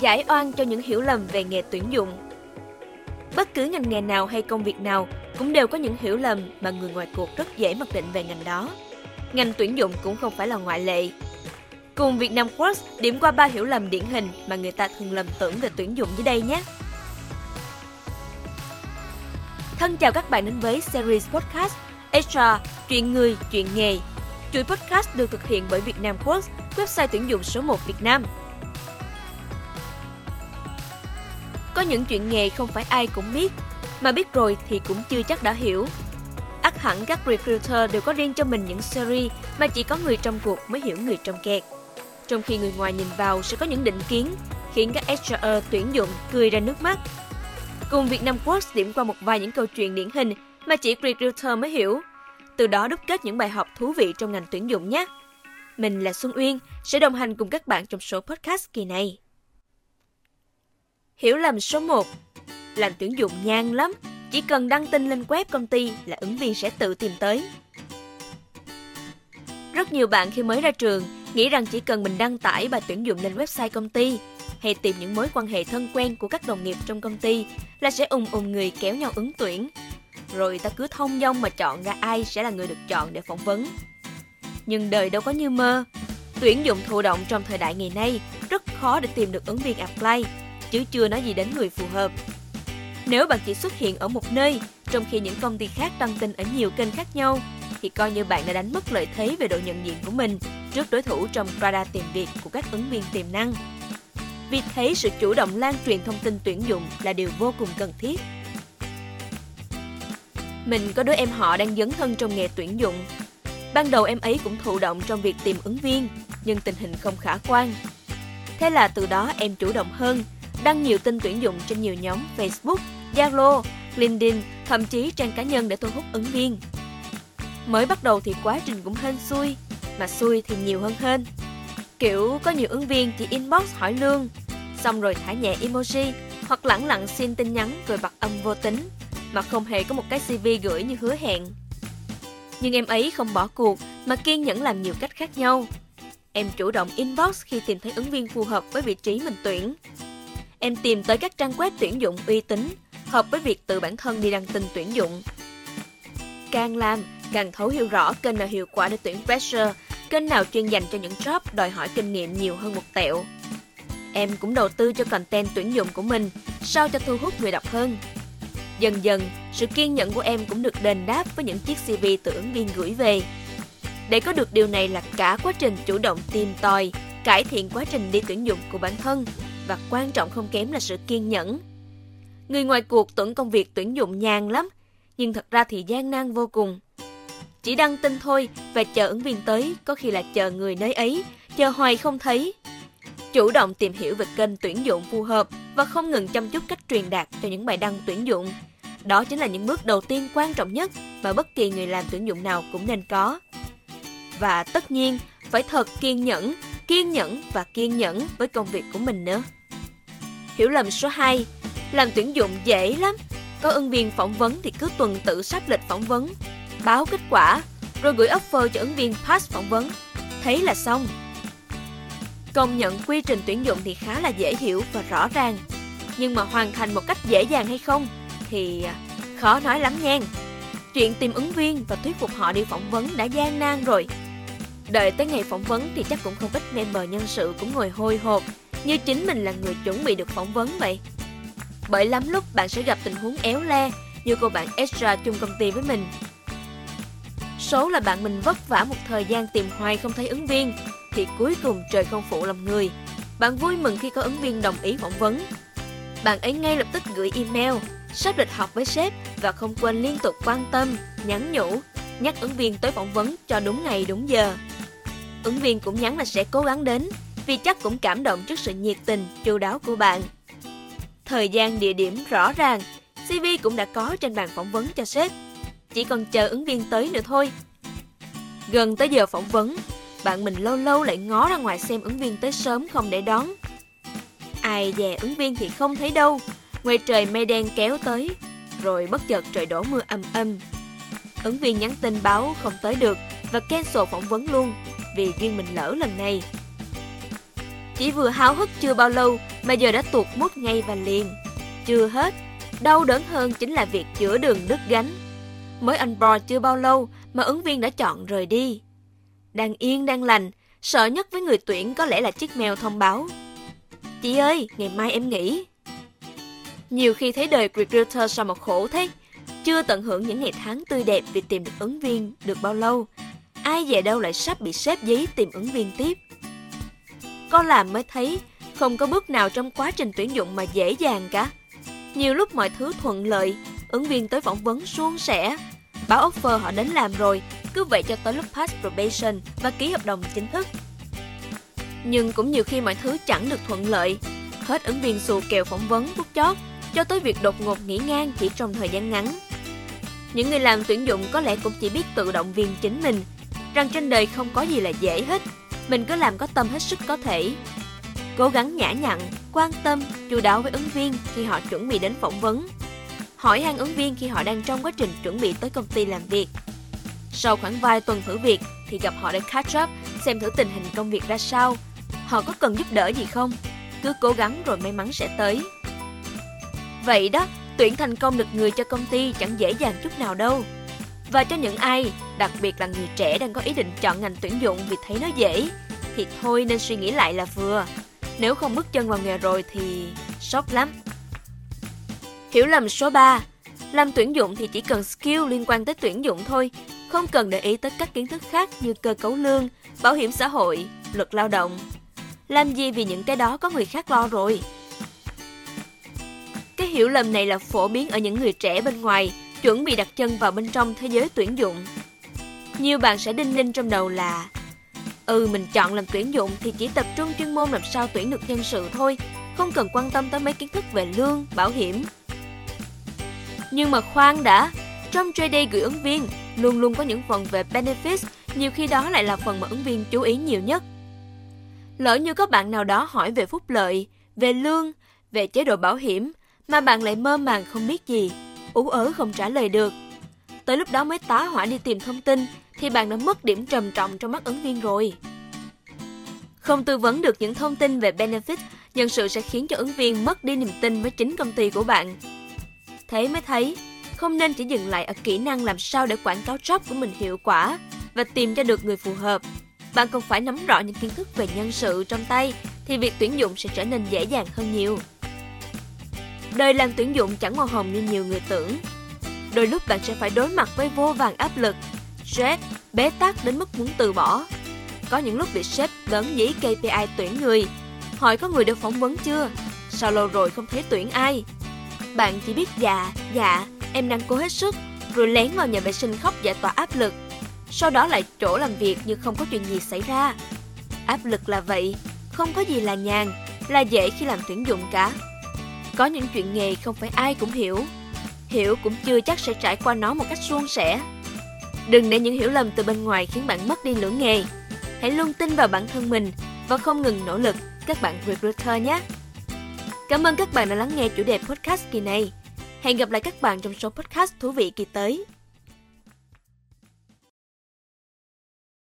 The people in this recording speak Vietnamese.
Giải oan cho những hiểu lầm về nghề tuyển dụng Bất cứ ngành nghề nào hay công việc nào cũng đều có những hiểu lầm mà người ngoài cuộc rất dễ mặc định về ngành đó. Ngành tuyển dụng cũng không phải là ngoại lệ. Cùng Việt Nam Quartz điểm qua ba hiểu lầm điển hình mà người ta thường lầm tưởng về tuyển dụng dưới đây nhé. Thân chào các bạn đến với series podcast Extra chuyện người, chuyện nghề. Chuỗi podcast được thực hiện bởi Việt Nam Quartz, website tuyển dụng số 1 Việt Nam. Có những chuyện nghề không phải ai cũng biết, mà biết rồi thì cũng chưa chắc đã hiểu. ắt hẳn các recruiter đều có riêng cho mình những series mà chỉ có người trong cuộc mới hiểu người trong kẹt. Trong khi người ngoài nhìn vào sẽ có những định kiến, khiến các HR tuyển dụng cười ra nước mắt. Cùng Việt Nam Quốc điểm qua một vài những câu chuyện điển hình mà chỉ recruiter mới hiểu. Từ đó đúc kết những bài học thú vị trong ngành tuyển dụng nhé. Mình là Xuân Uyên, sẽ đồng hành cùng các bạn trong số podcast kỳ này. Hiểu lầm số 1 Làm tuyển dụng nhàn lắm, chỉ cần đăng tin lên web công ty là ứng viên sẽ tự tìm tới. Rất nhiều bạn khi mới ra trường nghĩ rằng chỉ cần mình đăng tải bài tuyển dụng lên website công ty hay tìm những mối quan hệ thân quen của các đồng nghiệp trong công ty là sẽ ùng ùng người kéo nhau ứng tuyển. Rồi ta cứ thông dong mà chọn ra ai sẽ là người được chọn để phỏng vấn. Nhưng đời đâu có như mơ. Tuyển dụng thụ động trong thời đại ngày nay rất khó để tìm được ứng viên apply chứ chưa nói gì đến người phù hợp. Nếu bạn chỉ xuất hiện ở một nơi, trong khi những công ty khác đăng tin ở nhiều kênh khác nhau, thì coi như bạn đã đánh mất lợi thế về độ nhận diện của mình trước đối thủ trong radar tìm việc của các ứng viên tiềm năng. Vì thế, sự chủ động lan truyền thông tin tuyển dụng là điều vô cùng cần thiết. Mình có đứa em họ đang dấn thân trong nghề tuyển dụng. Ban đầu em ấy cũng thụ động trong việc tìm ứng viên, nhưng tình hình không khả quan. Thế là từ đó em chủ động hơn, đăng nhiều tin tuyển dụng trên nhiều nhóm Facebook, Zalo, LinkedIn, thậm chí trang cá nhân để thu hút ứng viên. Mới bắt đầu thì quá trình cũng hên xui, mà xui thì nhiều hơn hên. Kiểu có nhiều ứng viên chỉ inbox hỏi lương, xong rồi thả nhẹ emoji hoặc lẳng lặng xin tin nhắn rồi bật âm vô tính, mà không hề có một cái CV gửi như hứa hẹn. Nhưng em ấy không bỏ cuộc mà kiên nhẫn làm nhiều cách khác nhau. Em chủ động inbox khi tìm thấy ứng viên phù hợp với vị trí mình tuyển em tìm tới các trang web tuyển dụng uy tín, hợp với việc tự bản thân đi đăng tin tuyển dụng. Càng làm, càng thấu hiểu rõ kênh nào hiệu quả để tuyển fresher, kênh nào chuyên dành cho những job đòi hỏi kinh nghiệm nhiều hơn một tẹo. Em cũng đầu tư cho content tuyển dụng của mình, sao cho thu hút người đọc hơn. Dần dần, sự kiên nhẫn của em cũng được đền đáp với những chiếc CV từ ứng viên gửi về. Để có được điều này là cả quá trình chủ động tìm tòi, cải thiện quá trình đi tuyển dụng của bản thân và quan trọng không kém là sự kiên nhẫn. Người ngoài cuộc tưởng công việc tuyển dụng nhàn lắm, nhưng thật ra thì gian nan vô cùng. Chỉ đăng tin thôi và chờ ứng viên tới, có khi là chờ người nơi ấy, chờ hoài không thấy. Chủ động tìm hiểu về kênh tuyển dụng phù hợp và không ngừng chăm chút cách truyền đạt cho những bài đăng tuyển dụng. Đó chính là những bước đầu tiên quan trọng nhất mà bất kỳ người làm tuyển dụng nào cũng nên có. Và tất nhiên, phải thật kiên nhẫn, kiên nhẫn và kiên nhẫn với công việc của mình nữa. Hiểu lầm số 2 Làm tuyển dụng dễ lắm. Có ứng viên phỏng vấn thì cứ tuần tự sắp lịch phỏng vấn, Báo kết quả, Rồi gửi offer cho ứng viên pass phỏng vấn. Thấy là xong. Công nhận quy trình tuyển dụng thì khá là dễ hiểu và rõ ràng. Nhưng mà hoàn thành một cách dễ dàng hay không Thì à, khó nói lắm nha. Chuyện tìm ứng viên và thuyết phục họ đi phỏng vấn đã gian nan rồi. Đợi tới ngày phỏng vấn thì chắc cũng không ít member nhân sự cũng ngồi hôi hộp như chính mình là người chuẩn bị được phỏng vấn vậy. Bởi lắm lúc bạn sẽ gặp tình huống éo le như cô bạn extra chung công ty với mình. Số là bạn mình vất vả một thời gian tìm hoài không thấy ứng viên, thì cuối cùng trời không phụ lòng người. Bạn vui mừng khi có ứng viên đồng ý phỏng vấn. Bạn ấy ngay lập tức gửi email, sắp lịch họp với sếp và không quên liên tục quan tâm, nhắn nhủ, nhắc ứng viên tới phỏng vấn cho đúng ngày đúng giờ. Ứng viên cũng nhắn là sẽ cố gắng đến, vì chắc cũng cảm động trước sự nhiệt tình, chu đáo của bạn. Thời gian địa điểm rõ ràng, CV cũng đã có trên bàn phỏng vấn cho sếp. Chỉ còn chờ ứng viên tới nữa thôi. Gần tới giờ phỏng vấn, bạn mình lâu lâu lại ngó ra ngoài xem ứng viên tới sớm không để đón. Ai dè ứng viên thì không thấy đâu, ngoài trời mây đen kéo tới, rồi bất chợt trời đổ mưa âm âm. Ứng viên nhắn tin báo không tới được và cancel phỏng vấn luôn vì duyên mình lỡ lần này. Chỉ vừa háo hức chưa bao lâu mà giờ đã tuột mút ngay và liền. Chưa hết, đau đớn hơn chính là việc chữa đường đứt gánh. Mới anh bò chưa bao lâu mà ứng viên đã chọn rời đi. Đang yên đang lành, sợ nhất với người tuyển có lẽ là chiếc mèo thông báo. Chị ơi, ngày mai em nghỉ. Nhiều khi thấy đời recruiter sao mà khổ thế. Chưa tận hưởng những ngày tháng tươi đẹp vì tìm được ứng viên được bao lâu. Ai về đâu lại sắp bị xếp giấy tìm ứng viên tiếp. Con làm mới thấy không có bước nào trong quá trình tuyển dụng mà dễ dàng cả. Nhiều lúc mọi thứ thuận lợi, ứng viên tới phỏng vấn suôn sẻ. Báo offer họ đến làm rồi, cứ vậy cho tới lúc pass probation và ký hợp đồng chính thức. Nhưng cũng nhiều khi mọi thứ chẳng được thuận lợi. Hết ứng viên xù kèo phỏng vấn bút chót, cho tới việc đột ngột nghỉ ngang chỉ trong thời gian ngắn. Những người làm tuyển dụng có lẽ cũng chỉ biết tự động viên chính mình, rằng trên đời không có gì là dễ hết, mình cứ làm có tâm hết sức có thể. Cố gắng nhã nhặn, quan tâm, chu đáo với ứng viên khi họ chuẩn bị đến phỏng vấn. Hỏi han ứng viên khi họ đang trong quá trình chuẩn bị tới công ty làm việc. Sau khoảng vài tuần thử việc thì gặp họ để catch up, xem thử tình hình công việc ra sao. Họ có cần giúp đỡ gì không? Cứ cố gắng rồi may mắn sẽ tới. Vậy đó, tuyển thành công được người cho công ty chẳng dễ dàng chút nào đâu. Và cho những ai, đặc biệt là người trẻ đang có ý định chọn ngành tuyển dụng vì thấy nó dễ, thì thôi nên suy nghĩ lại là vừa. Nếu không bước chân vào nghề rồi thì sốc lắm. Hiểu lầm số 3 Làm tuyển dụng thì chỉ cần skill liên quan tới tuyển dụng thôi, không cần để ý tới các kiến thức khác như cơ cấu lương, bảo hiểm xã hội, luật lao động. Làm gì vì những cái đó có người khác lo rồi. Cái hiểu lầm này là phổ biến ở những người trẻ bên ngoài, chuẩn bị đặt chân vào bên trong thế giới tuyển dụng. Nhiều bạn sẽ đinh ninh trong đầu là Ừ, mình chọn làm tuyển dụng thì chỉ tập trung chuyên môn làm sao tuyển được nhân sự thôi, không cần quan tâm tới mấy kiến thức về lương, bảo hiểm. Nhưng mà khoan đã, trong JD gửi ứng viên, luôn luôn có những phần về benefits, nhiều khi đó lại là phần mà ứng viên chú ý nhiều nhất. Lỡ như có bạn nào đó hỏi về phúc lợi, về lương, về chế độ bảo hiểm, mà bạn lại mơ màng không biết gì, ú ớ không trả lời được. Tới lúc đó mới tá hỏa đi tìm thông tin, thì bạn đã mất điểm trầm trọng trong mắt ứng viên rồi. Không tư vấn được những thông tin về benefit, nhân sự sẽ khiến cho ứng viên mất đi niềm tin với chính công ty của bạn. Thế mới thấy, không nên chỉ dừng lại ở kỹ năng làm sao để quảng cáo job của mình hiệu quả và tìm ra được người phù hợp. Bạn còn phải nắm rõ những kiến thức về nhân sự trong tay thì việc tuyển dụng sẽ trở nên dễ dàng hơn nhiều. Đời làm tuyển dụng chẳng màu hồng như nhiều người tưởng. Đôi lúc bạn sẽ phải đối mặt với vô vàng áp lực, stress, bế tắc đến mức muốn từ bỏ. Có những lúc bị sếp lớn dí KPI tuyển người, hỏi có người được phỏng vấn chưa, sao lâu rồi không thấy tuyển ai. Bạn chỉ biết dạ, dạ, em đang cố hết sức, rồi lén vào nhà vệ sinh khóc giải tỏa áp lực. Sau đó lại chỗ làm việc như không có chuyện gì xảy ra. Áp lực là vậy, không có gì là nhàn, là dễ khi làm tuyển dụng cả. Có những chuyện nghề không phải ai cũng hiểu. Hiểu cũng chưa chắc sẽ trải qua nó một cách suôn sẻ. Đừng để những hiểu lầm từ bên ngoài khiến bạn mất đi lưỡng nghề. Hãy luôn tin vào bản thân mình và không ngừng nỗ lực các bạn recruiter nhé. Cảm ơn các bạn đã lắng nghe chủ đề podcast kỳ này. Hẹn gặp lại các bạn trong số podcast thú vị kỳ tới.